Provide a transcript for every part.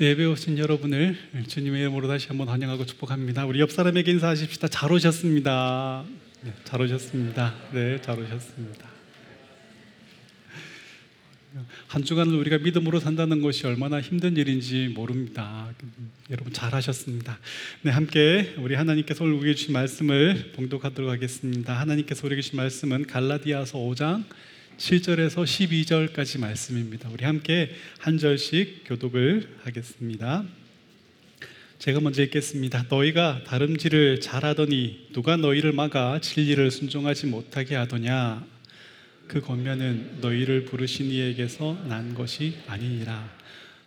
네, 예배 오신 여러분을 주님의 이름으로 다시 한번 환영하고 축복합니다. 우리 옆 사람에게 인사하십시다. 잘 오셨습니다. 네, 잘 오셨습니다. 네, 잘 오셨습니다. 한 주간을 우리가 믿음으로 산다는 것이 얼마나 힘든 일인지 모릅니다. 여러분 잘 하셨습니다. 네, 함께 우리 하나님께서 우리에게 주신 말씀을 봉독하도록 하겠습니다. 하나님께서 우리에게 주신 말씀은 갈라디아서 5장 7절에서 12절까지 말씀입니다. 우리 함께 한 절씩 교독을 하겠습니다. 제가 먼저 읽겠습니다. 너희가 다름질을 잘하더니 누가 너희를 막아 진리를 순종하지 못하게 하더냐? 그 권면은 너희를 부르신 이에게서 난 것이 아니니라.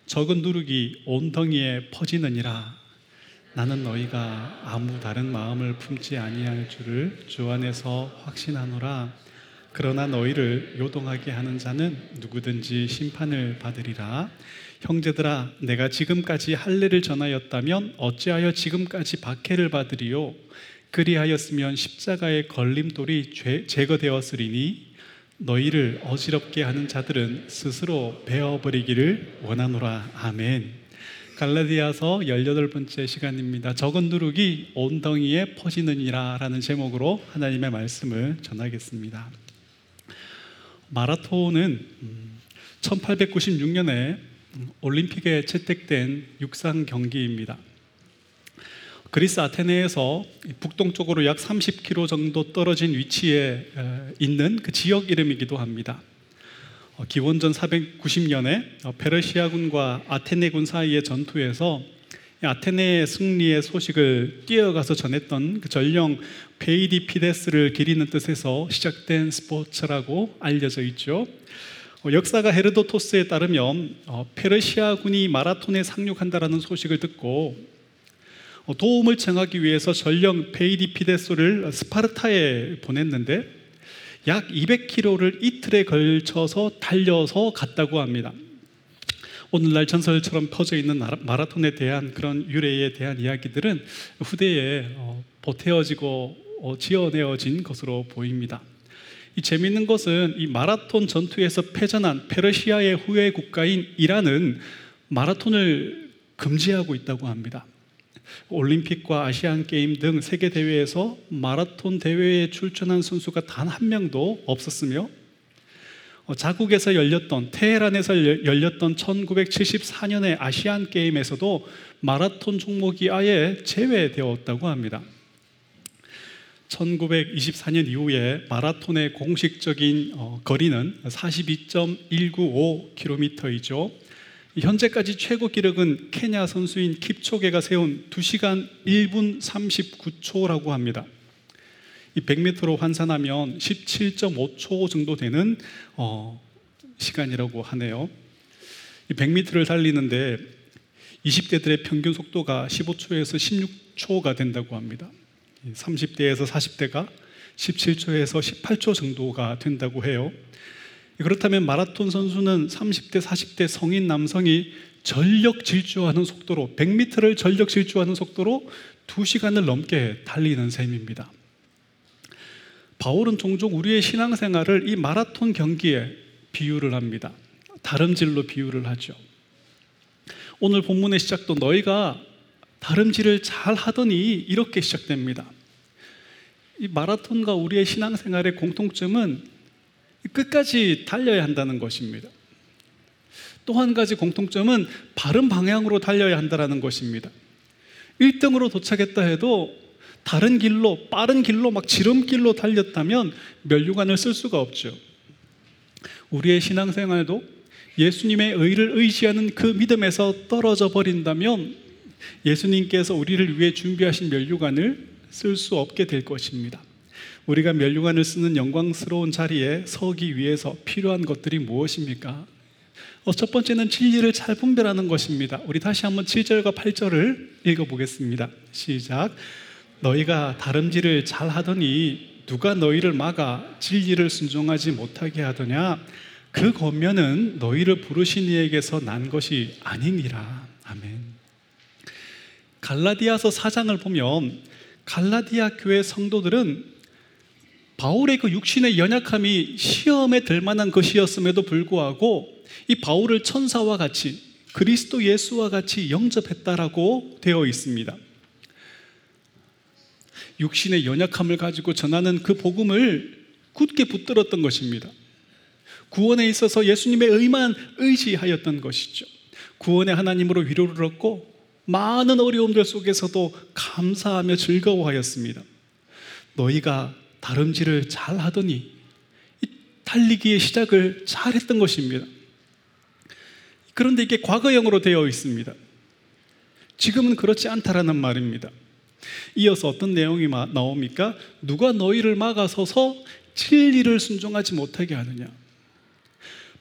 적은 누룩이 온 덩이에 퍼지느니라. 나는 너희가 아무 다른 마음을 품지 아니할 줄을 주 안에서 확신하노라. 그러나 너희를 요동하게 하는 자는 누구든지 심판을 받으리라. 형제들아, 내가 지금까지 할례를 전하였다면 어찌하여 지금까지 박해를 받으리요? 그리하였으면 십자가의 걸림돌이 제거되었으리니 너희를 어지럽게 하는 자들은 스스로 베어버리기를 원하노라. 아멘. 갈라디아서 18번째 시간입니다. 적은 누룩이 온 덩이에 퍼지느니라 라는 제목으로 하나님의 말씀을 전하겠습니다. 마라톤은 1896년에 올림픽에 채택된 육상 경기입니다. 그리스 아테네에서 북동쪽으로 약 30km 정도 떨어진 위치에 있는 그 지역 이름이기도 합니다. 어, 기원전 490년에 어, 페르시아군과 아테네군 사이의 전투에서 아테네의 승리의 소식을 뛰어가서 전했던 그 전령 페이디피데스를 기리는 뜻에서 시작된 스포츠라고 알려져 있죠. 어, 역사가 헤로도토스에 따르면 페르시아군이 마라톤에 상륙한다라는 소식을 듣고 어, 도움을 청하기 위해서 전령 페이디피데스를 스파르타에 보냈는데 약 200km를 이틀에 걸쳐서 달려서 갔다고 합니다. 오늘날 전설처럼 퍼져 있는 마라톤에 대한 그런 유래에 대한 이야기들은 후대에 어, 보태어지고 어, 지어내어진 것으로 보입니다. 이 재미있는 것은 이 마라톤 전투에서 패전한 페르시아의 후예 국가인 이란은 마라톤을 금지하고 있다고 합니다. 올림픽과 아시안 게임 등 세계 대회에서 마라톤 대회에 출전한 선수가 단 한 명도 없었으며 어, 자국에서 열렸던 테헤란에서 열렸던 1974년의 아시안 게임에서도 마라톤 종목이 아예 제외되었다고 합니다. 1924년 이후에 마라톤의 공식적인 어, 거리는 42.195km이죠. 현재까지 최고 기록은 케냐 선수인 킵초게가 세운 2시간 1분 39초라고 합니다. 이 100m로 환산하면 17.5초 정도 되는 어, 시간이라고 하네요. 이 100m를 달리는데 20대들의 평균 속도가 15초에서 16초가 된다고 합니다. 30대에서 40대가 17초에서 18초 정도가 된다고 해요. 그렇다면 마라톤 선수는 30대, 40대 성인 남성이 전력 질주하는 속도로 100m를 전력 질주하는 속도로 2시간을 넘게 달리는 셈입니다. 바울은 종종 우리의 신앙생활을 이 마라톤 경기에 비유를 합니다. 다름질로 비유를 하죠. 오늘 본문의 시작도 너희가 다름질을 잘 하더니 이렇게 시작됩니다. 이 마라톤과 우리의 신앙생활의 공통점은 끝까지 달려야 한다는 것입니다. 또 한 가지 공통점은 바른 방향으로 달려야 한다는 것입니다. 1등으로 도착했다 해도 다른 길로, 빠른 길로 막 지름길로 달렸다면 멸류관을 쓸 수가 없죠. 우리의 신앙생활도 예수님의 의를 의지하는 그 믿음에서 떨어져 버린다면 예수님께서 우리를 위해 준비하신 멸류관을 쓸 수 없게 될 것입니다. 우리가 멸류관을 쓰는 영광스러운 자리에 서기 위해서 필요한 것들이 무엇입니까? 어, 첫 번째는 진리를 잘 분별하는 것입니다. 우리 다시 한번 7절과 8절을 읽어보겠습니다. 시작. 너희가 다름질을 잘 하더니 누가 너희를 막아 진리를 순종하지 못하게 하더냐? 그 권면은 너희를 부르신 이에게서 난 것이 아니니라. 아멘. 갈라디아서 4장을 보면 갈라디아 교회 성도들은 바울의 그 육신의 연약함이 시험에 들 만한 것이었음에도 불구하고 이 바울을 천사와 같이 그리스도 예수와 같이 영접했다라고 되어 있습니다. 육신의 연약함을 가지고 전하는 그 복음을 굳게 붙들었던 것입니다. 구원에 있어서 예수님의 의만 의지하였던 것이죠. 구원의 하나님으로 위로를 얻고 많은 어려움들 속에서도 감사하며 즐거워하였습니다. 너희가 다름질을 잘 하더니 달리기의 시작을 잘 했던 것입니다. 그런데 이게 과거형으로 되어 있습니다. 지금은 그렇지 않다라는 말입니다. 이어서 어떤 내용이 나옵니까? 누가 너희를 막아서서 진리를 순종하지 못하게 하느냐?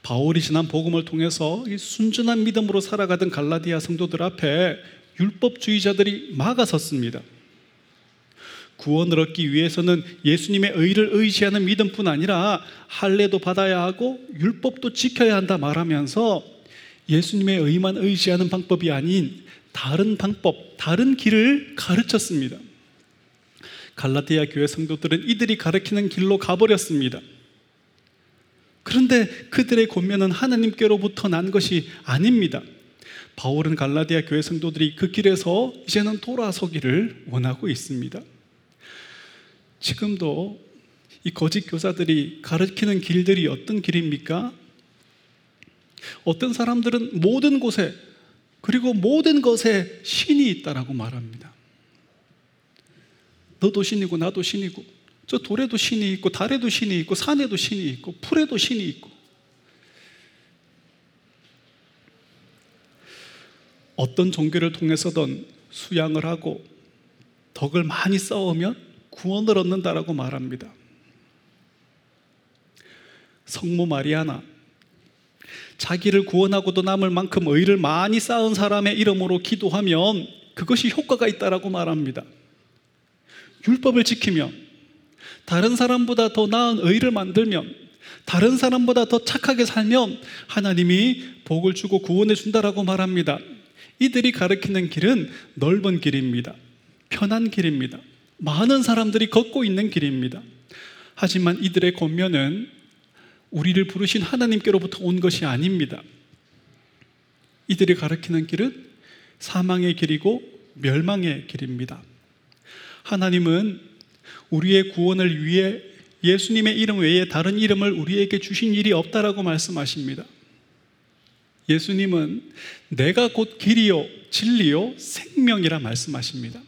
바울이 지난 복음을 통해서 순전한 믿음으로 살아가던 갈라디아 성도들 앞에 율법주의자들이 막아섰습니다. 구원을 얻기 위해서는 예수님의 의를 의지하는 믿음뿐 아니라 할례도 받아야 하고 율법도 지켜야 한다 말하면서 예수님의 의만 의지하는 방법이 아닌 다른 방법, 다른 길을 가르쳤습니다. 갈라디아 교회 성도들은 이들이 가르치는 길로 가버렸습니다. 그런데 그들의 권면은 하나님께로부터 난 것이 아닙니다. 바울은 갈라디아 교회 성도들이 그 길에서 이제는 돌아서기를 원하고 있습니다. 지금도 이 거짓 교사들이 가르치는 길들이 어떤 길입니까? 어떤 사람들은 모든 곳에 그리고 모든 것에 신이 있다라고 말합니다. 너도 신이고 나도 신이고 저 돌에도 신이 있고 달에도 신이 있고 산에도 신이 있고 풀에도 신이 있고 어떤 종교를 통해서든 수양을 하고 덕을 많이 쌓으면 구원을 얻는다라고 말합니다. 성모 마리아나 자기를 구원하고도 남을 만큼 의를 많이 쌓은 사람의 이름으로 기도하면 그것이 효과가 있다라고 말합니다. 율법을 지키면 다른 사람보다 더 나은 의를 만들면 다른 사람보다 더 착하게 살면 하나님이 복을 주고 구원해 준다라고 말합니다. 이들이 가르치는 길은 넓은 길입니다. 편한 길입니다. 많은 사람들이 걷고 있는 길입니다. 하지만 이들의 권면은 우리를 부르신 하나님께로부터 온 것이 아닙니다. 이들이 가르치는 길은 사망의 길이고 멸망의 길입니다. 하나님은 우리의 구원을 위해 예수님의 이름 외에 다른 이름을 우리에게 주신 일이 없다라고 말씀하십니다. 예수님은 내가 곧 길이요 진리요 생명이라 말씀하십니다.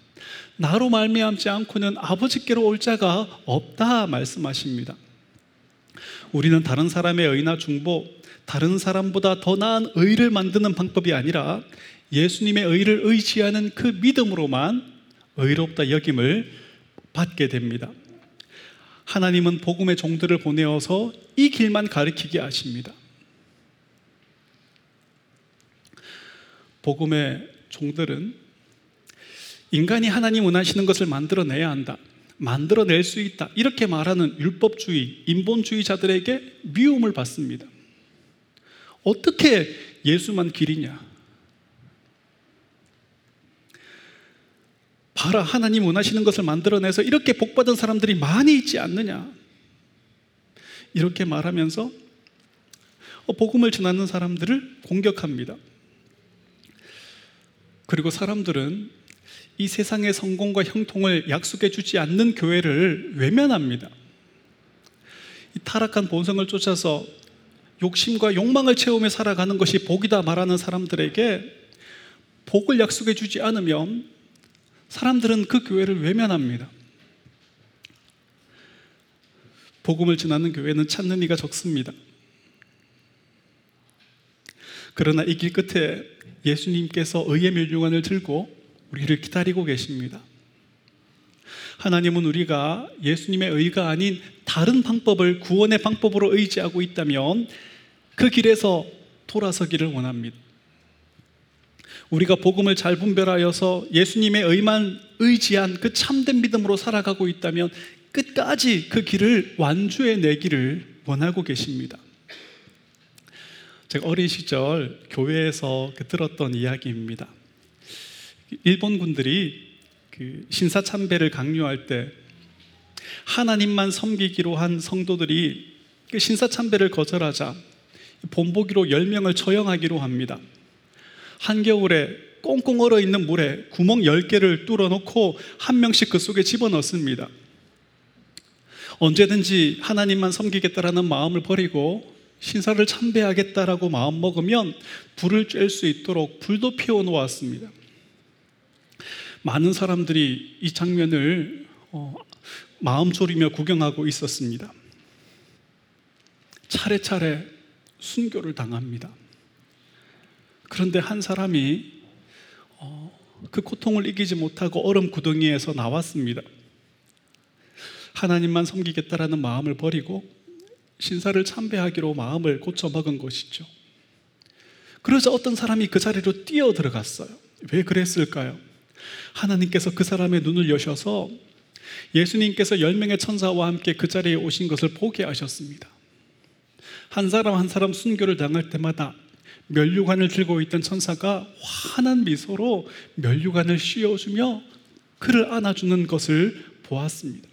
나로 말미암지 않고는 아버지께로 올 자가 없다 말씀하십니다. 우리는 다른 사람의 의나 중보, 다른 사람보다 더 나은 의를 만드는 방법이 아니라 예수님의 의를 의지하는 그 믿음으로만 의롭다 여김을 받게 됩니다. 하나님은 복음의 종들을 보내어서 이 길만 가리키게 하십니다. 복음의 종들은 인간이 하나님 원하시는 것을 만들어내야 한다. 만들어낼 수 있다. 이렇게 말하는 율법주의, 인본주의자들에게 미움을 받습니다. 어떻게 예수만 길이냐? 봐라, 하나님 원하시는 것을 만들어내서 이렇게 복받은 사람들이 많이 있지 않느냐? 이렇게 말하면서 복음을 전하는 사람들을 공격합니다. 그리고 사람들은 이 세상의 성공과 형통을 약속해 주지 않는 교회를 외면합니다. 이 타락한 본성을 쫓아서 욕심과 욕망을 채우며 살아가는 것이 복이다 말하는 사람들에게 복을 약속해 주지 않으면 사람들은 그 교회를 외면합니다. 복음을 전하는 교회는 찾는 이가 적습니다. 그러나 이 길 끝에 예수님께서 의의 멸류관을 들고 우리를 기다리고 계십니다. 하나님은 우리가 예수님의 의가 아닌 다른 방법을 구원의 방법으로 의지하고 있다면 그 길에서 돌아서기를 원합니다. 우리가 복음을 잘 분별하여서 예수님의 의만 의지한 그 참된 믿음으로 살아가고 있다면 끝까지 그 길을 완주해 내기를 원하고 계십니다. 제가 어린 시절 교회에서 그 들었던 이야기입니다. 일본 군들이 그 신사참배를 강요할 때 하나님만 섬기기로 한 성도들이 그 신사참배를 거절하자 본보기로 10명을 처형하기로 합니다. 한겨울에 꽁꽁 얼어 있는 물에 구멍 10개를 뚫어 놓고 한 명씩 그 속에 집어 넣습니다. 언제든지 하나님만 섬기겠다라는 마음을 버리고 신사를 참배하겠다라고 마음 먹으면 불을 쬐 수 있도록 불도 피워 놓았습니다. 많은 사람들이 이 장면을 어, 마음 졸이며 구경하고 있었습니다. 차례차례 순교를 당합니다. 그런데 한 사람이 어, 그 고통을 이기지 못하고 얼음 구덩이에서 나왔습니다. 하나님만 섬기겠다라는 마음을 버리고 신사를 참배하기로 마음을 고쳐 먹은 것이죠. 그러자 어떤 사람이 그 자리로 뛰어 들어갔어요. 왜 그랬을까요? 하나님께서 그 사람의 눈을 여셔서 예수님께서 열 명의 천사와 함께 그 자리에 오신 것을 보게 하셨습니다. 한 사람 한 사람 순교를 당할 때마다 멸류관을 들고 있던 천사가 환한 미소로 멸류관을 씌워주며 그를 안아주는 것을 보았습니다.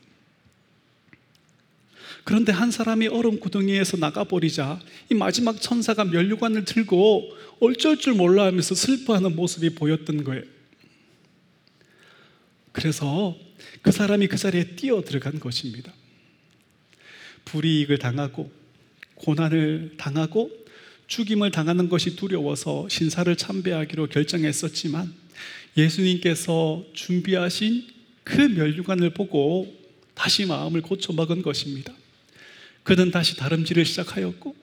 그런데 한 사람이 얼음 구덩이에서 나가버리자 이 마지막 천사가 멸류관을 들고 어쩔 줄 몰라 하면서 슬퍼하는 모습이 보였던 거예요. 그래서 그 사람이 그 자리에 뛰어 들어간 것입니다. 불이익을 당하고 고난을 당하고 죽임을 당하는 것이 두려워서 신사를 참배하기로 결정했었지만 예수님께서 준비하신 그 멸류관을 보고 다시 마음을 고쳐 먹은 것입니다. 그는 다시 다름질을 시작하였고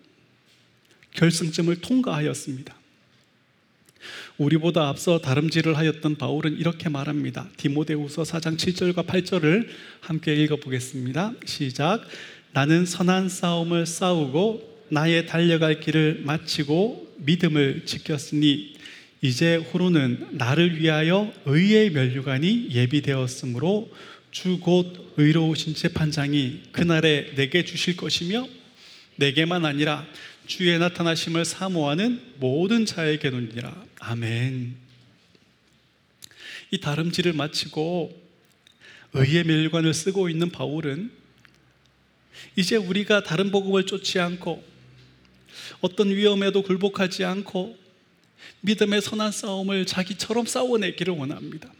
결승점을 통과하였습니다. 우리보다 앞서 다름질을 하였던 바울은 이렇게 말합니다. 디모데후서 4장 7절과 8절을 함께 읽어 보겠습니다. 시작. 나는 선한 싸움을 싸우고 나의 달려갈 길을 마치고 믿음을 지켰으니 이제 후로는 나를 위하여 의의 멸류관이 예비되었으므로 주 곧 의로우신 재판장이 그날에 내게 주실 것이며 내게만 아니라 주의 나타나심을 사모하는 모든 자에게는니라. 아멘. 이 다름질을 마치고 의의 멸관을 쓰고 있는 바울은 이제 우리가 다른 복음을 쫓지 않고 어떤 위험에도 굴복하지 않고 믿음의 선한 싸움을 자기처럼 싸워내기를 원합니다.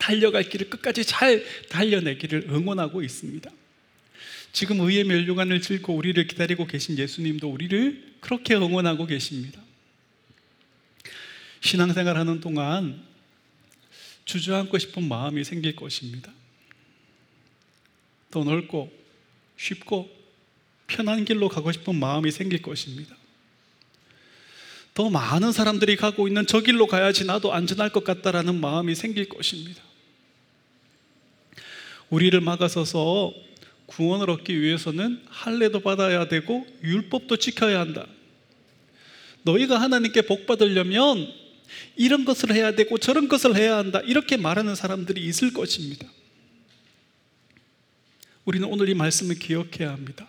달려갈 길을 끝까지 잘 달려내기를 응원하고 있습니다. 지금 의의 멸류관을 찔고 우리를 기다리고 계신 예수님도 우리를 그렇게 응원하고 계십니다. 신앙생활 하는 동안 주저앉고 싶은 마음이 생길 것입니다. 더 넓고 쉽고 편한 길로 가고 싶은 마음이 생길 것입니다. 더 많은 사람들이 가고 있는 저 길로 가야지 나도 안전할 것 같다라는 마음이 생길 것입니다. 우리를 막아서서 구원을 얻기 위해서는 할례도 받아야 되고 율법도 지켜야 한다. 너희가 하나님께 복 받으려면 이런 것을 해야 되고 저런 것을 해야 한다. 이렇게 말하는 사람들이 있을 것입니다. 우리는 오늘 이 말씀을 기억해야 합니다.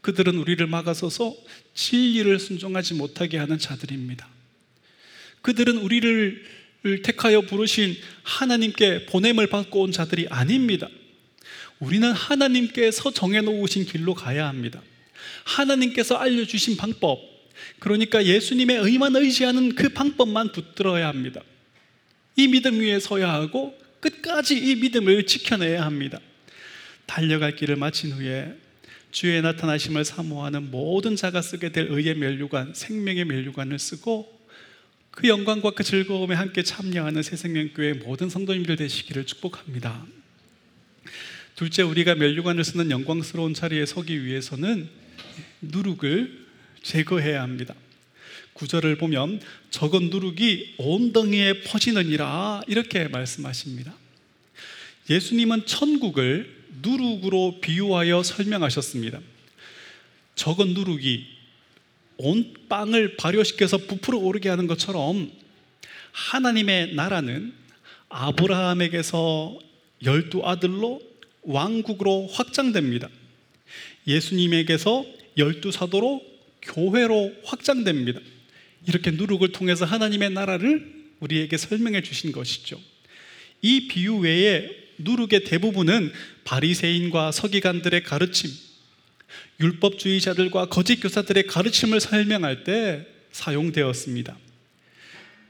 그들은 우리를 막아서서 진리를 순종하지 못하게 하는 자들입니다. 그들은 우리를 택하여 부르신 하나님께 보냄을 받고 온 자들이 아닙니다. 우리는 하나님께서 정해놓으신 길로 가야 합니다. 하나님께서 알려주신 방법, 그러니까 예수님의 의만 의지하는 그 방법만 붙들어야 합니다. 이 믿음 위에 서야 하고 끝까지 이 믿음을 지켜내야 합니다. 달려갈 길을 마친 후에 주의 나타나심을 사모하는 모든 자가 쓰게 될 의의 멸류관, 생명의 멸류관을 쓰고 그 영광과 그 즐거움에 함께 참여하는 새생명교회 모든 성도님들 되시기를 축복합니다. 둘째, 우리가 멸류관을 쓰는 영광스러운 자리에 서기 위해서는 누룩을 제거해야 합니다. 구절을 보면 적은 누룩이 온덩이에 퍼지느니라 이렇게 말씀하십니다. 예수님은 천국을 누룩으로 비유하여 설명하셨습니다. 적은 누룩이 온 빵을 발효시켜서 부풀어 오르게 하는 것처럼 하나님의 나라는 아브라함에게서 열두 아들로 왕국으로 확장됩니다. 예수님에게서 열두 사도로 교회로 확장됩니다. 이렇게 누룩을 통해서 하나님의 나라를 우리에게 설명해 주신 것이죠. 이 비유 외에 누룩의 대부분은 바리새인과 서기관들의 가르침, 율법주의자들과 거짓 교사들의 가르침을 설명할 때 사용되었습니다.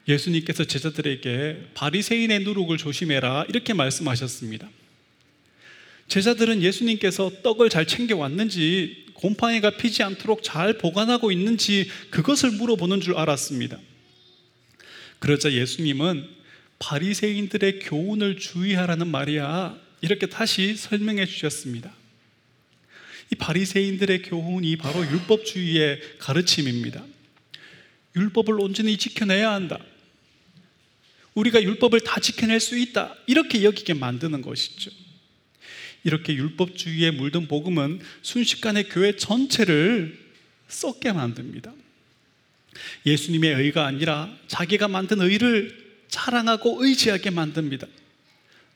예수님께서 제자들에게 바리새인의 누룩을 조심해라 이렇게 말씀하셨습니다. 제자들은 예수님께서 떡을 잘 챙겨 왔는지 곰팡이가 피지 않도록 잘 보관하고 있는지 그것을 물어보는 줄 알았습니다. 그러자 예수님은 바리새인들의 교훈을 주의하라는 말이야 이렇게 다시 설명해 주셨습니다. 이 바리새인들의 교훈이 바로 율법주의의 가르침입니다. 율법을 온전히 지켜내야 한다. 우리가 율법을 다 지켜낼 수 있다. 이렇게 여기게 만드는 것이죠. 이렇게 율법주의에 물든 복음은 순식간에 교회 전체를 썩게 만듭니다. 예수님의 의가 아니라 자기가 만든 의를 자랑하고 의지하게 만듭니다.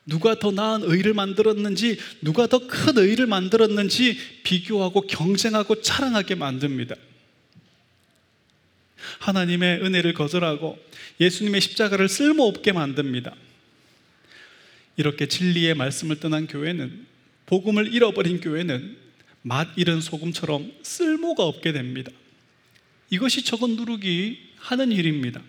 누가 더 나은 의를 만들었는지, 누가 더 큰 의를 만들었는지 비교하고 경쟁하고 자랑하게 만듭니다. 하나님의 은혜를 거절하고 예수님의 십자가를 쓸모없게 만듭니다. 이렇게 진리의 말씀을 떠난 교회는 복음을 잃어버린 교회는 맛 잃은 소금처럼 쓸모가 없게 됩니다. 이것이 적은 누룩이 하는 일입니다.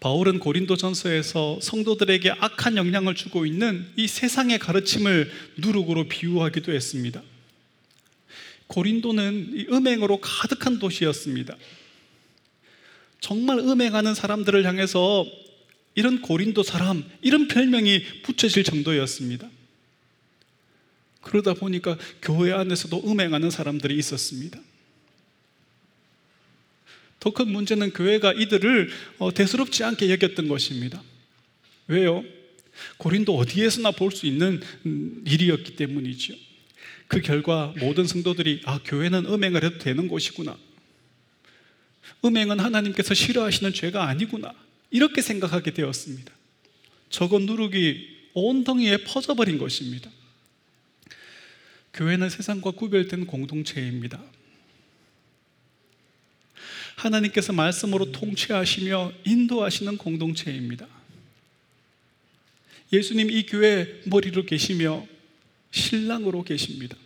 바울은 고린도 전서에서 성도들에게 악한 영향을 주고 있는 이 세상의 가르침을 누룩으로 비유하기도 했습니다. 고린도는 음행으로 가득한 도시였습니다. 정말 음행하는 사람들을 향해서 이런 고린도 사람, 이런 별명이 붙여질 정도였습니다. 그러다 보니까 교회 안에서도 음행하는 사람들이 있었습니다. 더 큰 문제는 교회가 이들을 어, 대수롭지 않게 여겼던 것입니다. 왜요? 고린도 어디에서나 볼 수 있는 음, 일이었기 때문이죠. 그 결과 모든 성도들이 아, 교회는 음행을 해도 되는 곳이구나. 음행은 하나님께서 싫어하시는 죄가 아니구나. 이렇게 생각하게 되었습니다. 적은 누룩이 온 덩이에 퍼져버린 것입니다. 교회는 세상과 구별된 공동체입니다. 하나님께서 말씀으로 통치하시며 인도하시는 공동체입니다. 예수님 이 교회 머리로 계시며 신랑으로 계십니다.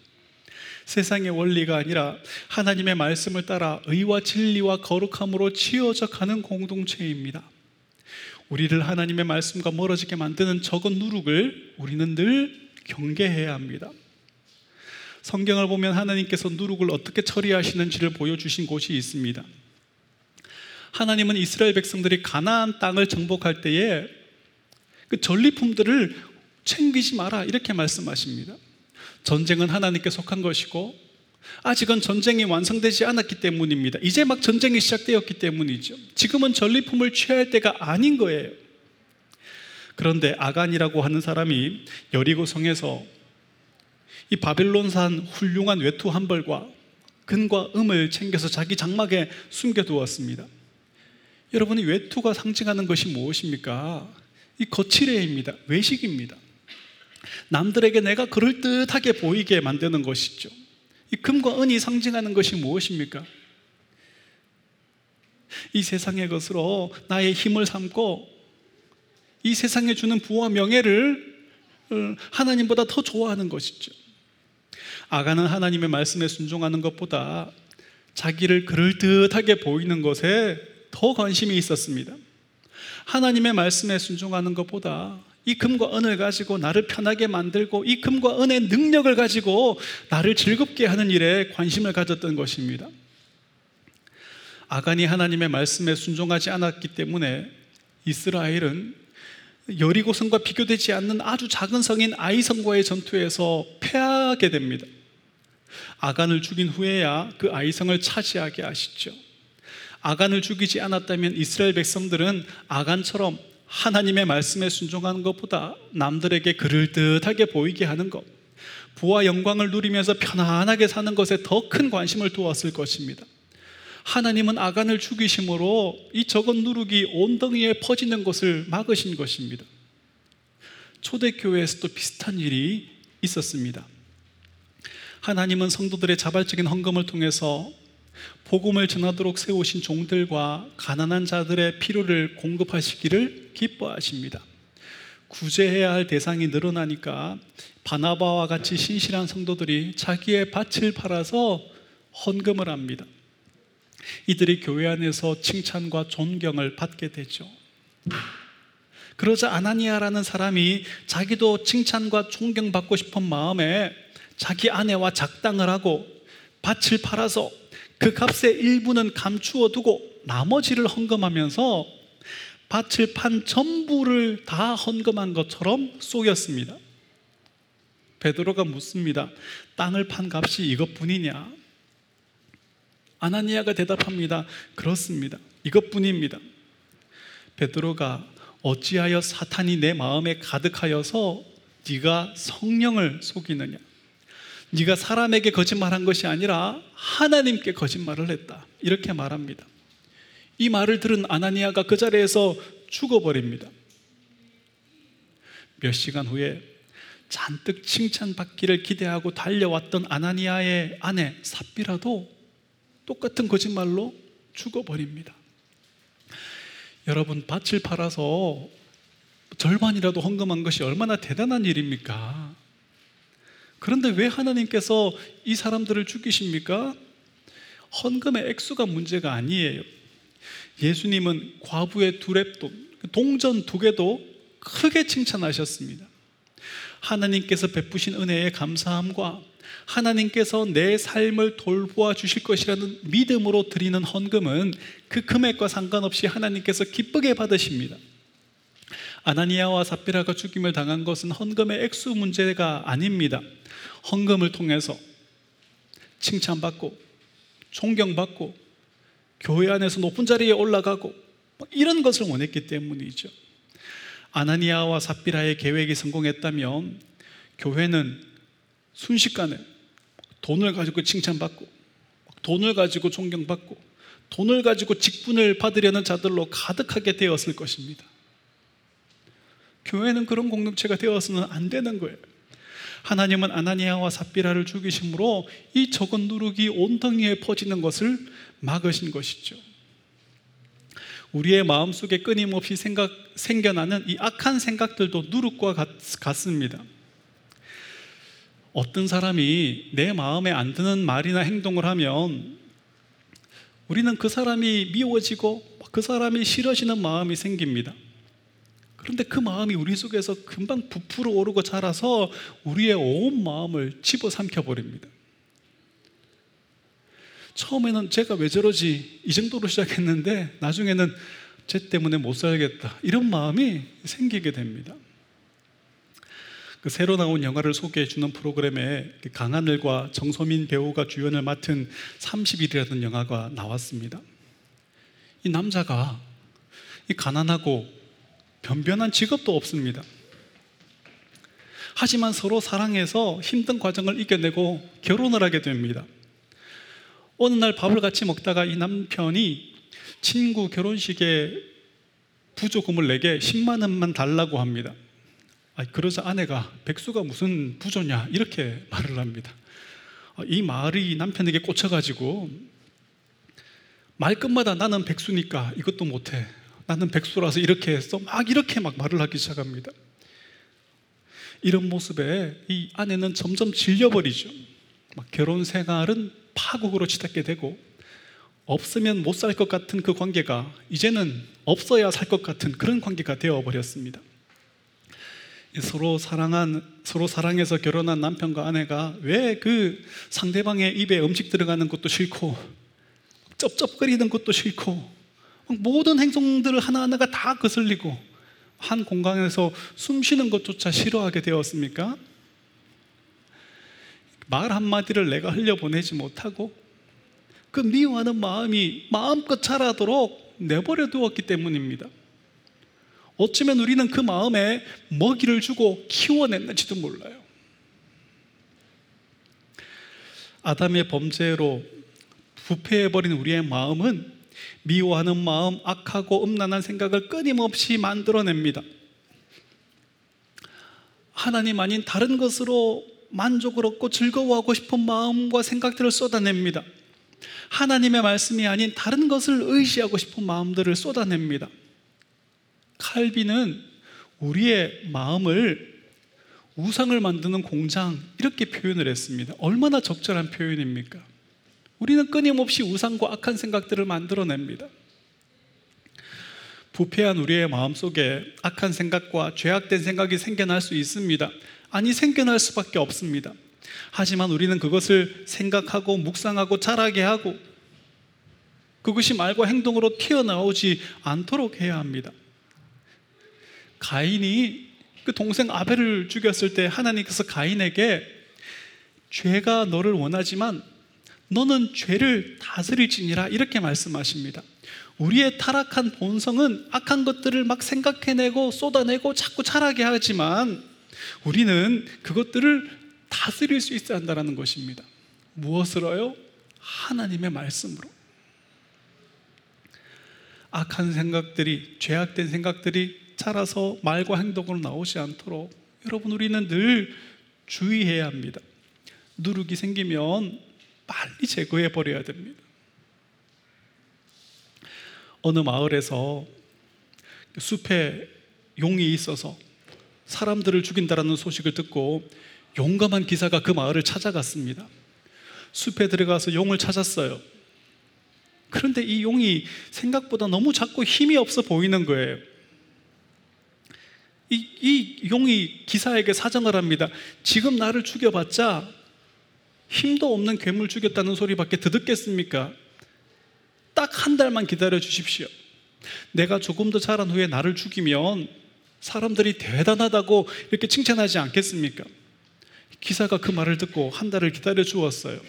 세상의 원리가 아니라 하나님의 말씀을 따라 의와 진리와 거룩함으로 치어져 가는 공동체입니다. 우리를 하나님의 말씀과 멀어지게 만드는 적은 누룩을 우리는 늘 경계해야 합니다. 성경을 보면 하나님께서 누룩을 어떻게 처리하시는지를 보여주신 곳이 있습니다. 하나님은 이스라엘 백성들이 가나안 땅을 정복할 때에 그 전리품들을 챙기지 마라 이렇게 말씀하십니다. 전쟁은 하나님께 속한 것이고 아직은 전쟁이 완성되지 않았기 때문입니다. 이제 막 전쟁이 시작되었기 때문이죠. 지금은 전리품을 취할 때가 아닌 거예요. 그런데 아간이라고 하는 사람이 여리고 성에서 이 바벨론산 훌륭한 외투 한 벌과 근과 음을 챙겨서 자기 장막에 숨겨두었습니다. 여러분이 외투가 상징하는 것이 무엇입니까? 이 거칠애입니다. 외식입니다. 남들에게 내가 그럴듯하게 보이게 만드는 것이죠. 이 금과 은이 상징하는 것이 무엇입니까? 이 세상의 것으로 나의 힘을 삼고 이 세상에 주는 부와 명예를 어, 하나님보다 더 좋아하는 것이죠. 아가는 하나님의 말씀에 순종하는 것보다 자기를 그럴듯하게 보이는 것에 더 관심이 있었습니다. 하나님의 말씀에 순종하는 것보다 이 금과 은을 가지고 나를 편하게 만들고 이 금과 은의 능력을 가지고 나를 즐겁게 하는 일에 관심을 가졌던 것입니다. 아간이 하나님의 말씀에 순종하지 않았기 때문에 이스라엘은 여리고성과 비교되지 않는 아주 작은 성인 아이성과의 전투에서 패하게 됩니다. 아간을 죽인 후에야 그 아이성을 차지하게 하시죠. 아간을 죽이지 않았다면 이스라엘 백성들은 아간처럼 하나님의 말씀에 순종하는 것보다 남들에게 그럴듯하게 보이게 하는 것, 부와 영광을 누리면서 편안하게 사는 것에 더 큰 관심을 두었을 것입니다. 하나님은 아간을 죽이심으로 이 적은 누룩이 온덩이에 퍼지는 것을 막으신 것입니다. 초대교회에서도 비슷한 일이 있었습니다. 하나님은 성도들의 자발적인 헌금을 통해서 복음을 전하도록 세우신 종들과 가난한 자들의 필요를 공급하시기를 기뻐하십니다. 구제해야 할 대상이 늘어나니까 바나바와 같이 신실한 성도들이 자기의 밭을 팔아서 헌금을 합니다. 이들이 교회 안에서 칭찬과 존경을 받게 되죠. 그러자 아나니아라는 사람이 자기도 칭찬과 존경받고 싶은 마음에 자기 아내와 작당을 하고 밭을 팔아서 그 값의 일부는 감추어 두고 나머지를 헌금하면서 밭을 판 전부를 다 헌금한 것처럼 속였습니다. 베드로가 묻습니다. 땅을 판 값이 이것뿐이냐? 아나니아가 대답합니다. 그렇습니다. 이것뿐입니다. 베드로가 어찌하여 사탄이 내 마음에 가득하여서 네가 성령을 속이느냐? 네가 사람에게 거짓말한 것이 아니라 하나님께 거짓말을 했다. 이렇게 말합니다. 이 말을 들은 아나니아가 그 자리에서 죽어버립니다. 몇 시간 후에 잔뜩 칭찬받기를 기대하고 달려왔던 아나니아의 아내 삽비라도 똑같은 거짓말로 죽어버립니다. 여러분, 밭을 팔아서 절반이라도 헌금한 것이 얼마나 대단한 일입니까? 그런데 왜 하나님께서 이 사람들을 죽이십니까? 헌금의 액수가 문제가 아니에요. 예수님은 과부의 두 랩돈, 동전 두 개도 크게 칭찬하셨습니다. 하나님께서 베푸신 은혜에 감사함과 하나님께서 내 삶을 돌보아 주실 것이라는 믿음으로 드리는 헌금은 그 금액과 상관없이 하나님께서 기쁘게 받으십니다. 아나니아와 삽비라가 죽임을 당한 것은 헌금의 액수 문제가 아닙니다. 헌금을 통해서 칭찬받고 존경받고 교회 안에서 높은 자리에 올라가고 이런 것을 원했기 때문이죠. 아나니아와 삽비라의 계획이 성공했다면 교회는 순식간에 돈을 가지고 칭찬받고 돈을 가지고 존경받고 돈을 가지고 직분을 받으려는 자들로 가득하게 되었을 것입니다. 교회는 그런 공동체가 되어서는 안 되는 거예요. 하나님은 아나니아와 삽비라를 죽이심으로 이 적은 누룩이 온덩이에 퍼지는 것을 막으신 것이죠. 우리의 마음속에 끊임없이 생각, 생겨나는 이 악한 생각들도 누룩과 같, 같습니다. 어떤 사람이 내 마음에 안 드는 말이나 행동을 하면 우리는 그 사람이 미워지고 그 사람이 싫어지는 마음이 생깁니다. 그런데 그 마음이 우리 속에서 금방 부풀어 오르고 자라서 우리의 온 마음을 집어삼켜 버립니다. 처음에는 제가 왜 저러지 이 정도로 시작했는데 나중에는 쟤 때문에 못 살겠다 이런 마음이 생기게 됩니다. 그 새로 나온 영화를 소개해 주는 프로그램에 그 강하늘과 정소민 배우가 주연을 맡은 30일이라는 영화가 나왔습니다. 이 남자가 이 가난하고 변변한 직업도 없습니다. 하지만 서로 사랑해서 힘든 과정을 이겨내고 결혼을 하게 됩니다. 어느 날 밥을 같이 먹다가 이 남편이 친구 결혼식에 부조금을 내게 10만 원만 달라고 합니다. 아, 그러자 아내가 백수가 무슨 부조냐 이렇게 말을 합니다. 아, 이 말이 남편에게 꽂혀가지고 말끝마다 나는 백수니까 이것도 못해. 나는 백수라서 이렇게 했어. 막 이렇게 막 말을 하기 시작합니다. 이런 모습에 이 아내는 점점 질려버리죠. 막 결혼 생활은 파국으로 치닫게 되고 없으면 못 살 것 같은 그 관계가 이제는 없어야 살 것 같은 그런 관계가 되어 버렸습니다. 서로 사랑한 서로 사랑해서 결혼한 남편과 아내가 왜 그 상대방의 입에 음식 들어가는 것도 싫고 쩝쩝거리는 것도 싫고 모든 행동들을 하나하나가 다 거슬리고 한 공간에서 숨 쉬는 것조차 싫어하게 되었습니까? 말 한마디를 내가 흘려보내지 못하고 그 미워하는 마음이 마음껏 자라도록 내버려 두었기 때문입니다. 어쩌면 우리는 그 마음에 먹이를 주고 키워냈는지도 몰라요. 아담의 범죄로 부패해버린 우리의 마음은 미워하는 마음, 악하고 음란한 생각을 끊임없이 만들어냅니다. 하나님 아닌 다른 것으로 만족을 얻고 즐거워하고 싶은 마음과 생각들을 쏟아냅니다. 하나님의 말씀이 아닌 다른 것을 의지하고 싶은 마음들을 쏟아냅니다. 칼빈은 우리의 마음을 우상을 만드는 공장 이렇게 표현을 했습니다. 얼마나 적절한 표현입니까? 우리는 끊임없이 우상과 악한 생각들을 만들어냅니다. 부패한 우리의 마음 속에 악한 생각과 죄악된 생각이 생겨날 수 있습니다. 아니, 생겨날 수밖에 없습니다. 하지만 우리는 그것을 생각하고 묵상하고 자라게 하고 그것이 말과 행동으로 튀어나오지 않도록 해야 합니다. 가인이 그 동생 아벨을 죽였을 때 하나님께서 가인에게 죄가 너를 원하지만 너는 죄를 다스릴지니라 이렇게 말씀하십니다. 우리의 타락한 본성은 악한 것들을 막 생각해내고 쏟아내고 자꾸 자라게 하지만 우리는 그것들을 다스릴 수 있어야 한다는 것입니다. 무엇으로요? 하나님의 말씀으로. 악한 생각들이, 죄악된 생각들이 자라서 말과 행동으로 나오지 않도록 여러분 우리는 늘 주의해야 합니다. 누룩이 생기면 빨리 제거해 버려야 됩니다. 어느 마을에서 숲에 용이 있어서 사람들을 죽인다라는 소식을 듣고 용감한 기사가 그 마을을 찾아갔습니다. 숲에 들어가서 용을 찾았어요. 그런데 이 용이 생각보다 너무 작고 힘이 없어 보이는 거예요. 이, 이 용이 기사에게 사정을 합니다. 지금 나를 죽여봤자 힘도 없는 괴물 죽였다는 소리밖에 듣겠습니까? 딱 한 달만 기다려 주십시오. 내가 조금 더 자란 후에 나를 죽이면 사람들이 대단하다고 이렇게 칭찬하지 않겠습니까? 기사가 그 말을 듣고 한 달을 기다려 주었어요.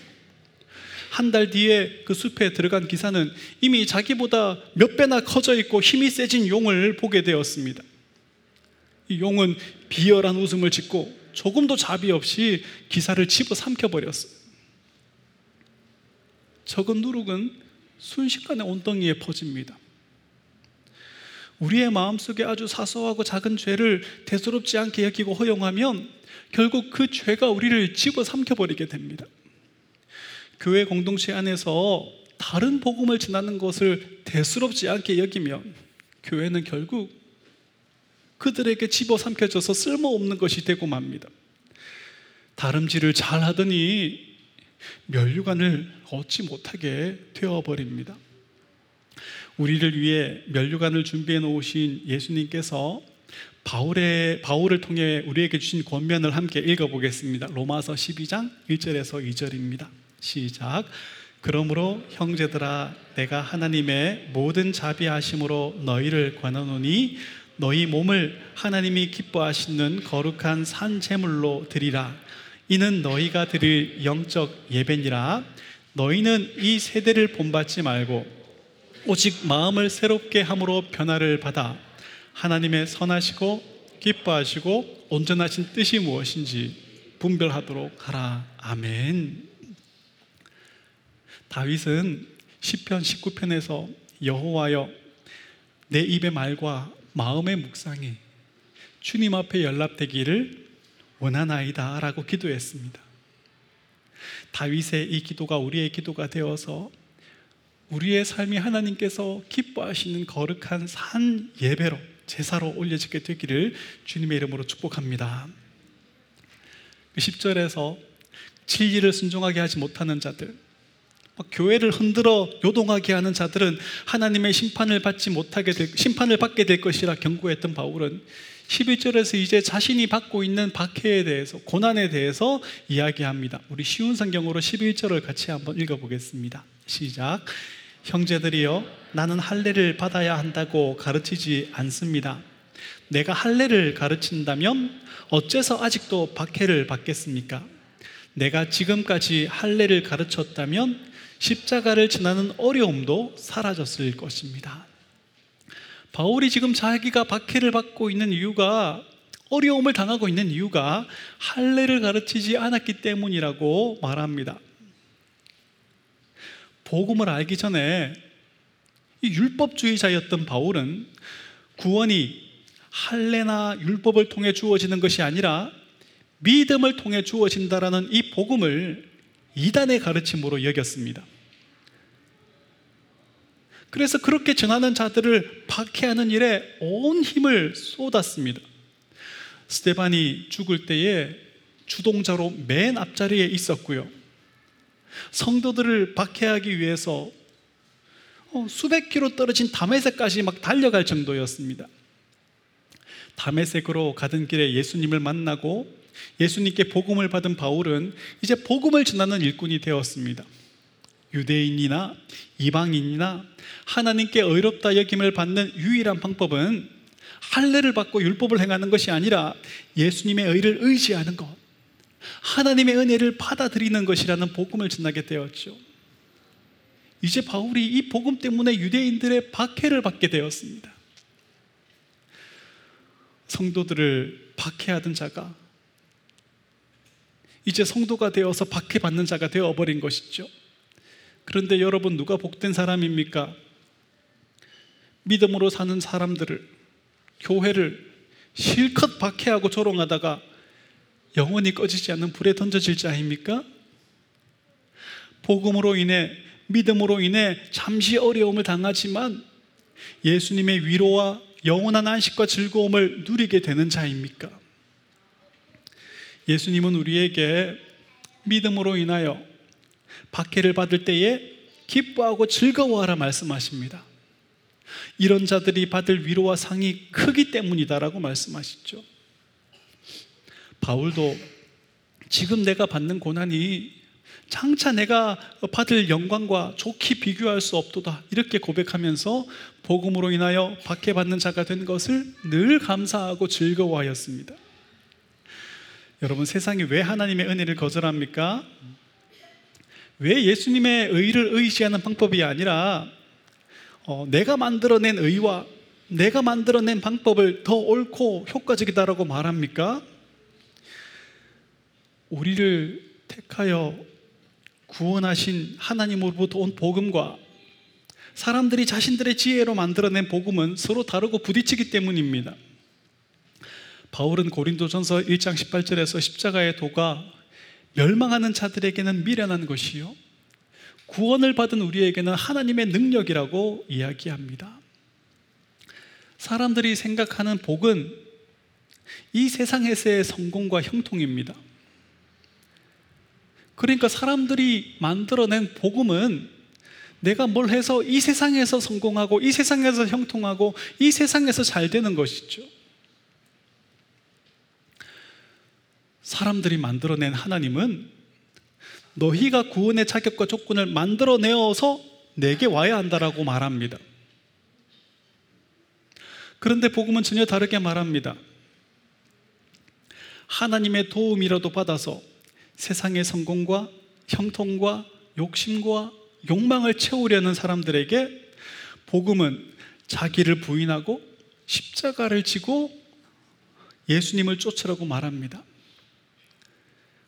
한 달 뒤에 그 숲에 들어간 기사는 이미 자기보다 몇 배나 커져 있고 힘이 세진 용을 보게 되었습니다. 이 용은 비열한 웃음을 짓고 조금도 자비 없이 기사를 집어 삼켜 버렸어요. 적은 누룩은 순식간에 온덩이에 퍼집니다. 우리의 마음속에 아주 사소하고 작은 죄를 대수롭지 않게 여기고 허용하면 결국 그 죄가 우리를 집어 삼켜 버리게 됩니다. 교회 공동체 안에서 다른 복음을 전하는 것을 대수롭지 않게 여기면 교회는 결국 그들에게 집어 삼켜져서 쓸모없는 것이 되고 맙니다. 다름질을 잘 하더니 멸류관을 얻지 못하게 되어버립니다. 우리를 위해 멸류관을 준비해 놓으신 예수님께서 바울의, 바울을 통해 우리에게 주신 권면을 함께 읽어보겠습니다. 로마서 12장 1절에서 2절입니다. 시작. 그러므로 형제들아 내가 하나님의 모든 자비하심으로 너희를 권하노니 너희 몸을 하나님이 기뻐하시는 거룩한 산 제물로 드리라. 이는 너희가 드릴 영적 예배니라. 너희는 이 세대를 본받지 말고 오직 마음을 새롭게 함으로 변화를 받아 하나님의 선하시고 기뻐하시고 온전하신 뜻이 무엇인지 분별하도록 하라. 아멘. 다윗은 시편 19편에서 여호와여 내 입의 말과 마음의 묵상이 주님 앞에 연락되기를 원하나이다 라고 기도했습니다. 다윗의 이 기도가 우리의 기도가 되어서 우리의 삶이 하나님께서 기뻐하시는 거룩한 산 예배로 제사로 올려지게 되기를 주님의 이름으로 축복합니다. 10절에서 진리를 순종하게 하지 못하는 자들, 교회를 흔들어 요동하게 하는 자들은 하나님의 심판을 받지 못하게 될, 심판을 받게 될 것이라 경고했던 바울은 11절에서 이제 자신이 받고 있는 박해에 대해서, 고난에 대해서 이야기합니다. 우리 쉬운 성경으로 11절을 같이 한번 읽어보겠습니다. 시작. 형제들이여, 나는 할례를 받아야 한다고 가르치지 않습니다. 내가 할례를 가르친다면 어째서 아직도 박해를 받겠습니까? 내가 지금까지 할례를 가르쳤다면 십자가를 지나는 어려움도 사라졌을 것입니다. 바울이 지금 자기가 박해를 받고 있는 이유가 어려움을 당하고 있는 이유가 할례를 가르치지 않았기 때문이라고 말합니다. 복음을 알기 전에 율법주의자였던 바울은 구원이 할례나 율법을 통해 주어지는 것이 아니라 믿음을 통해 주어진다라는 이 복음을 이단의 가르침으로 여겼습니다. 그래서 그렇게 전하는 자들을 박해하는 일에 온 힘을 쏟았습니다. 스테반이 죽을 때에 주동자로 맨 앞자리에 있었고요. 성도들을 박해하기 위해서 어, 수백 킬로 떨어진 다메섹까지 막 달려갈 정도였습니다. 다메섹으로 가던 길에 예수님을 만나고 예수님께 복음을 받은 바울은 이제 복음을 전하는 일꾼이 되었습니다. 유대인이나 이방인이나 하나님께 의롭다 여김을 받는 유일한 방법은 할례를 받고 율법을 행하는 것이 아니라 예수님의 의를 의지하는 것, 하나님의 은혜를 받아들이는 것이라는 복음을 전하게 되었죠. 이제 바울이 이 복음 때문에 유대인들의 박해를 받게 되었습니다. 성도들을 박해하던 자가 이제 성도가 되어서 박해받는 자가 되어버린 것이죠. 그런데 여러분, 누가 복된 사람입니까? 믿음으로 사는 사람들을, 교회를 실컷 박해하고 조롱하다가 영원히 꺼지지 않는 불에 던져질 자입니까? 복음으로 인해, 믿음으로 인해 잠시 어려움을 당하지만 예수님의 위로와 영원한 안식과 즐거움을 누리게 되는 자입니까? 예수님은 우리에게 믿음으로 인하여 박해를 받을 때에 기뻐하고 즐거워하라 말씀하십니다. 이런 자들이 받을 위로와 상이 크기 때문이다라고 말씀하시죠. 바울도 지금 내가 받는 고난이 장차 내가 받을 영광과 좋게 비교할 수 없도다. 이렇게 고백하면서 복음으로 인하여 박해받는 자가 된 것을 늘 감사하고 즐거워하였습니다. 여러분 세상이 왜 하나님의 은혜를 거절합니까? 왜 예수님의 의를 의지하는 방법이 아니라 어, 내가 만들어낸 의와 내가 만들어낸 방법을 더 옳고 효과적이다라고 말합니까? 우리를 택하여 구원하신 하나님으로부터 온 복음과 사람들이 자신들의 지혜로 만들어낸 복음은 서로 다르고 부딪히기 때문입니다. 바울은 고린도전서 1장 18절에서 십자가의 도가 멸망하는 자들에게는 미련한 것이요 구원을 받은 우리에게는 하나님의 능력이라고 이야기합니다. 사람들이 생각하는 복은 이 세상에서의 성공과 형통입니다. 그러니까 사람들이 만들어낸 복음은 내가 뭘 해서 이 세상에서 성공하고 이 세상에서 형통하고 이 세상에서 잘 되는 것이죠. 사람들이 만들어낸 하나님은 너희가 구원의 자격과 조건을 만들어내어서 내게 와야 한다라고 말합니다. 그런데 복음은 전혀 다르게 말합니다. 하나님의 도움이라도 받아서 세상의 성공과 형통과 욕심과 욕망을 채우려는 사람들에게 복음은 자기를 부인하고 십자가를 지고 예수님을 쫓으라고 말합니다.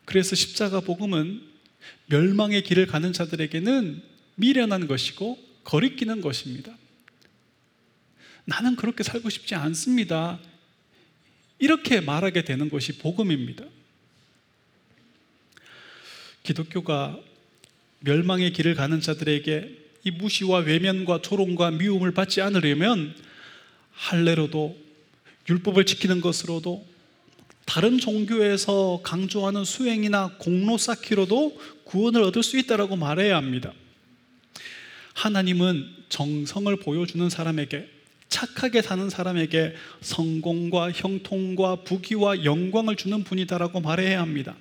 그래서 십자가 복음은 멸망의 길을 가는 자들에게는 미련한 것이고 거리끼는 것입니다. 나는 그렇게 살고 싶지 않습니다. 이렇게 말하게 되는 것이 복음입니다. 기독교가 멸망의 길을 가는 자들에게 이 무시와 외면과 조롱과 미움을 받지 않으려면 할례로도 율법을 지키는 것으로도 다른 종교에서 강조하는 수행이나 공로 쌓기로도 구원을 얻을 수 있다라고 말해야 합니다. 하나님은 정성을 보여주는 사람에게 착하게 사는 사람에게 성공과 형통과 부귀와 영광을 주는 분이다라고 말해야 합니다.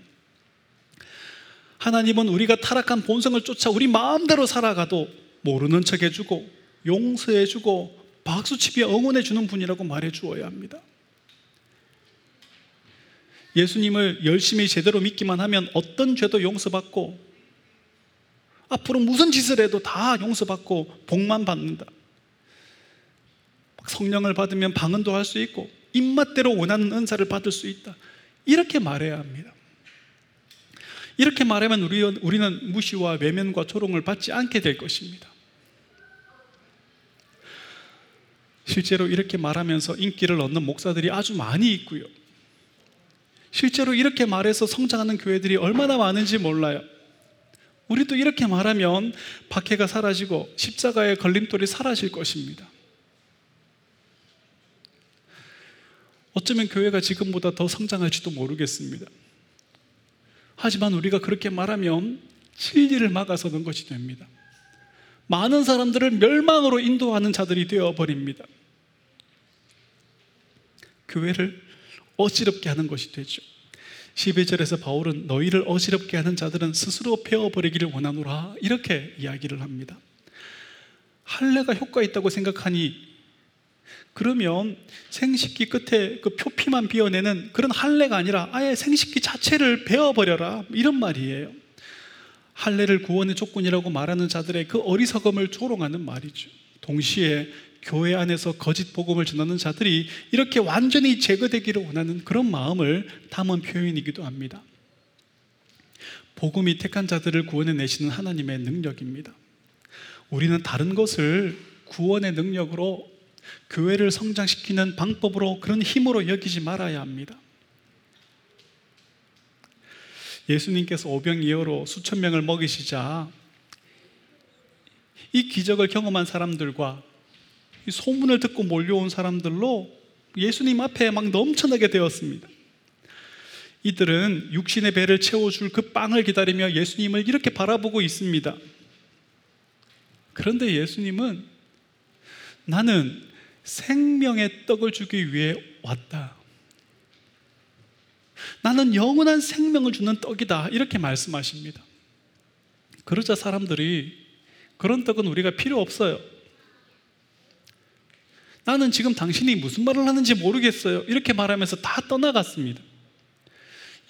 하나님은 우리가 타락한 본성을 쫓아 우리 마음대로 살아가도 모르는 척 해주고 용서해주고 박수치며 응원해주는 분이라고 말해 주어야 합니다. 예수님을 열심히 제대로 믿기만 하면 어떤 죄도 용서받고 앞으로 무슨 짓을 해도 다 용서받고 복만 받는다. 성령을 받으면 방언도 할 수 있고 입맛대로 원하는 은사를 받을 수 있다. 이렇게 말해야 합니다. 이렇게 말하면 우리는 무시와 외면과 조롱을 받지 않게 될 것입니다. 실제로 이렇게 말하면서 인기를 얻는 목사들이 아주 많이 있고요. 실제로 이렇게 말해서 성장하는 교회들이 얼마나 많은지 몰라요. 우리도 이렇게 말하면 박해가 사라지고 십자가의 걸림돌이 사라질 것입니다. 어쩌면 교회가 지금보다 더 성장할지도 모르겠습니다. 하지만 우리가 그렇게 말하면 진리를 막아서는 것이 됩니다. 많은 사람들을 멸망으로 인도하는 자들이 되어 버립니다. 교회를 어지럽게 하는 것이 되죠. 12절에서 바울은 너희를 어지럽게 하는 자들은 스스로 베어버리기를 원하노라 이렇게 이야기를 합니다. 할례가 효과 있다고 생각하니 그러면 생식기 끝에 그 표피만 비워내는 그런 할례가 아니라 아예 생식기 자체를 베어버려라 이런 말이에요. 할례를 구원의 조건이라고 말하는 자들의 그 어리석음을 조롱하는 말이죠. 동시에 교회 안에서 거짓 복음을 전하는 자들이 이렇게 완전히 제거되기를 원하는 그런 마음을 담은 표현이기도 합니다. 복음이 택한 자들을 구원해 내시는 하나님의 능력입니다. 우리는 다른 것을 구원의 능력으로 교회를 성장시키는 방법으로 그런 힘으로 여기지 말아야 합니다. 예수님께서 오병이어로 수천 명을 먹이시자 이 기적을 경험한 사람들과 소문을 듣고 몰려온 사람들로 예수님 앞에 막 넘쳐나게 되었습니다. 이들은 육신의 배를 채워줄 그 빵을 기다리며 예수님을 이렇게 바라보고 있습니다. 그런데 예수님은 나는 생명의 떡을 주기 위해 왔다. 나는 영원한 생명을 주는 떡이다. 이렇게 말씀하십니다. 그러자 사람들이 그런 떡은 우리가 필요 없어요. 나는 지금 당신이 무슨 말을 하는지 모르겠어요. 이렇게 말하면서 다 떠나갔습니다.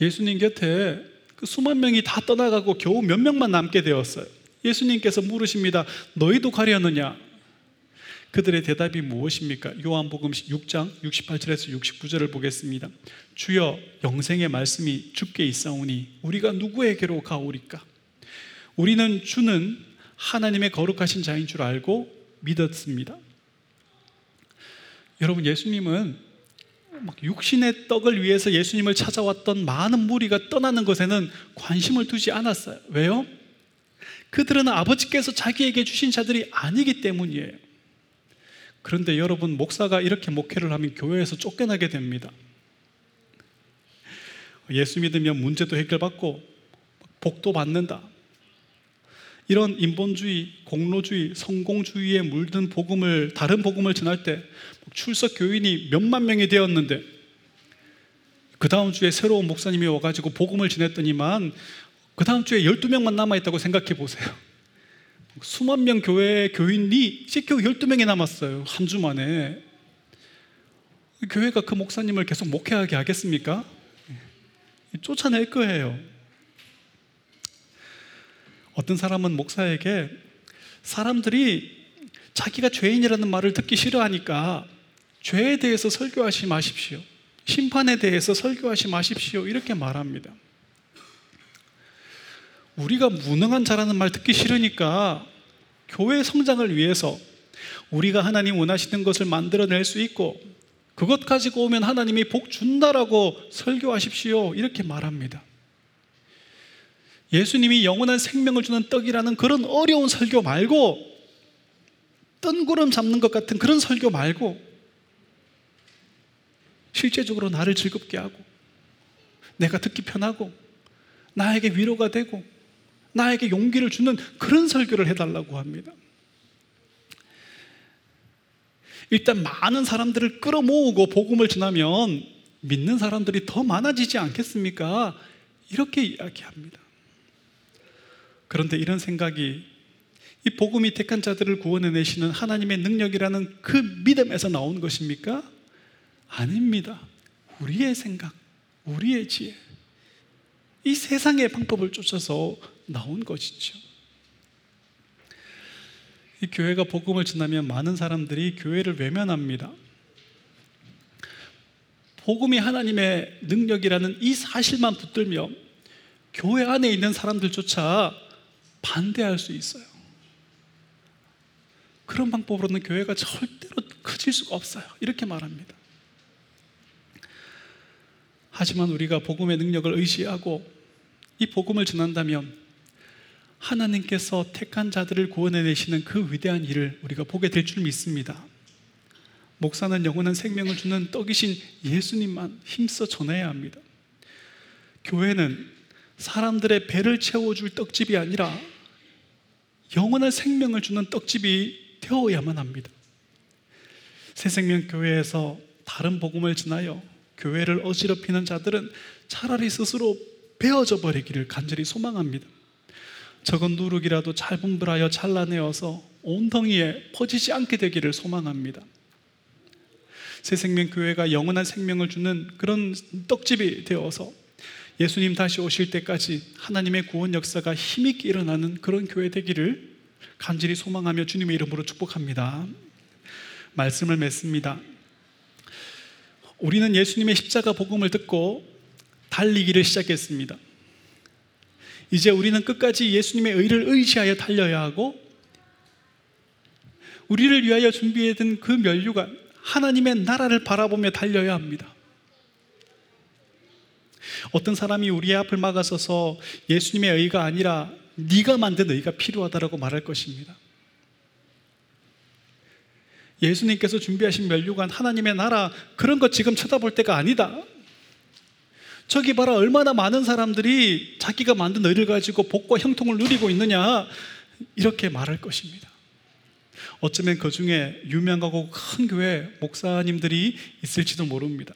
예수님 곁에 그 수만 명이 다 떠나가고 겨우 몇 명만 남게 되었어요. 예수님께서 물으십니다. 너희도 가려느냐? 그들의 대답이 무엇입니까? 요한복음 6장 68절에서 69절을 보겠습니다. 주여 영생의 말씀이 주께 있사오니 우리가 누구에게로 가오리까? 우리는 주는 하나님의 거룩하신 자인 줄 알고 믿었습니다. 여러분 예수님은 육신의 떡을 위해서 예수님을 찾아왔던 많은 무리가 떠나는 것에는 관심을 두지 않았어요. 왜요? 그들은 아버지께서 자기에게 주신 자들이 아니기 때문이에요. 그런데 여러분, 목사가 이렇게 목회를 하면 교회에서 쫓겨나게 됩니다. 예수 믿으면 문제도 해결받고 복도 받는다. 이런 인본주의, 공로주의, 성공주의에 물든 복음을 다른 복음을 전할 때 출석 교인이 몇만 명이 되었는데 그 다음 주에 새로운 목사님이 와가지고 복음을 전했더니만 그 다음 주에 12명만 남아있다고 생각해 보세요. 수만 명 교회 교인이 겨우 12명이 남았어요. 한 주 만에. 교회가 그 목사님을 계속 목회하게 하겠습니까? 쫓아낼 거예요. 어떤 사람은 목사에게 사람들이 자기가 죄인이라는 말을 듣기 싫어하니까 죄에 대해서 설교하지 마십시오. 심판에 대해서 설교하지 마십시오. 이렇게 말합니다. 우리가 무능한 자라는 말 듣기 싫으니까 교회 성장을 위해서 우리가 하나님 원하시는 것을 만들어낼 수 있고 그것 가지고 오면 하나님이 복 준다라고 설교하십시오. 이렇게 말합니다. 예수님이 영원한 생명을 주는 떡이라는 그런 어려운 설교 말고 뜬구름 잡는 것 같은 그런 설교 말고 실제적으로 나를 즐겁게 하고 내가 듣기 편하고 나에게 위로가 되고 나에게 용기를 주는 그런 설교를 해달라고 합니다. 일단 많은 사람들을 끌어모으고 복음을 전하면 믿는 사람들이 더 많아지지 않겠습니까? 이렇게 이야기합니다. 그런데 이런 생각이 이 복음이 택한 자들을 구원해 내시는 하나님의 능력이라는 그 믿음에서 나온 것입니까? 아닙니다. 우리의 생각, 우리의 지혜, 이 세상의 방법을 쫓아서 나온 것이죠. 이 교회가 복음을 전하면 많은 사람들이 교회를 외면합니다. 복음이 하나님의 능력이라는 이 사실만 붙들며 교회 안에 있는 사람들조차 반대할 수 있어요. 그런 방법으로는 교회가 절대로 커질 수가 없어요. 이렇게 말합니다. 하지만 우리가 복음의 능력을 의지하고 이 복음을 전한다면 하나님께서 택한 자들을 구원해 내시는 그 위대한 일을 우리가 보게 될 줄 믿습니다. 목사는 영원한 생명을 주는 떡이신 예수님만 힘써 전해야 합니다. 교회는 사람들의 배를 채워줄 떡집이 아니라 영원한 생명을 주는 떡집이 되어야만 합니다. 새생명교회에서 다른 복음을 지나요 교회를 어지럽히는 자들은 차라리 스스로 베어져 버리기를 간절히 소망합니다. 적은 누룩이라도 잘 분별하여 잘라내어서 온덩이에 퍼지지 않게 되기를 소망합니다. 새생명교회가 영원한 생명을 주는 그런 떡집이 되어서 예수님 다시 오실 때까지 하나님의 구원 역사가 힘있게 일어나는 그런 교회 되기를 간절히 소망하며 주님의 이름으로 축복합니다. 말씀을 맺습니다. 우리는 예수님의 십자가 복음을 듣고 달리기를 시작했습니다. 이제 우리는 끝까지 예수님의 의를 의지하여 달려야 하고 우리를 위하여 준비해둔 그 면류관 하나님의 나라를 바라보며 달려야 합니다. 어떤 사람이 우리의 앞을 막아서서 예수님의 의가 아니라 네가 만든 의가 필요하다라고 말할 것입니다. 예수님께서 준비하신 면류관 하나님의 나라 그런 거 지금 쳐다볼 때가 아니다. 저기 봐라 얼마나 많은 사람들이 자기가 만든 의를 가지고 복과 형통을 누리고 있느냐 이렇게 말할 것입니다. 어쩌면 그 중에 유명하고 큰 교회 목사님들이 있을지도 모릅니다.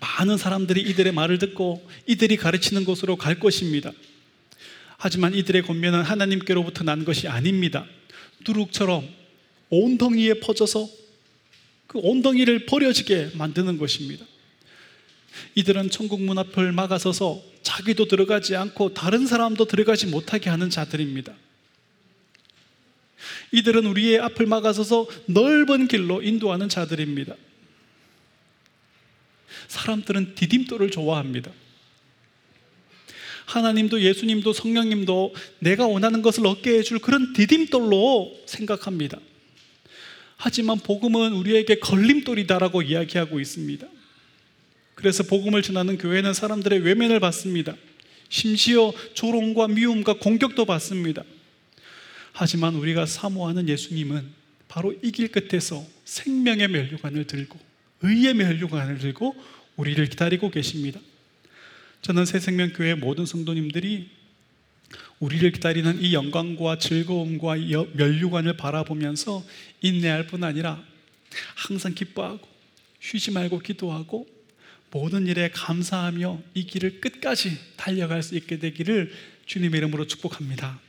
많은 사람들이 이들의 말을 듣고 이들이 가르치는 곳으로 갈 것입니다. 하지만 이들의 권면은 하나님께로부터 난 것이 아닙니다. 누룩처럼 온덩이에 퍼져서 그 온덩이를 버려지게 만드는 것입니다. 이들은 천국 문 앞을 막아서서 자기도 들어가지 않고 다른 사람도 들어가지 못하게 하는 자들입니다. 이들은 우리의 앞을 막아서서 넓은 길로 인도하는 자들입니다. 사람들은 디딤돌을 좋아합니다. 하나님도 예수님도 성령님도 내가 원하는 것을 얻게 해줄 그런 디딤돌로 생각합니다. 하지만 복음은 우리에게 걸림돌이다라고 이야기하고 있습니다. 그래서 복음을 전하는 교회는 사람들의 외면을 받습니다. 심지어 조롱과 미움과 공격도 받습니다. 하지만 우리가 사모하는 예수님은 바로 이 길 끝에서 생명의 멸류관을 들고 의의 멸류관을 들고 우리를 기다리고 계십니다. 저는 새생명교회 모든 성도님들이 우리를 기다리는 이 영광과 즐거움과 멸류관을 바라보면서 인내할 뿐 아니라 항상 기뻐하고 쉬지 말고 기도하고 모든 일에 감사하며 이 길을 끝까지 달려갈 수 있게 되기를 주님의 이름으로 축복합니다.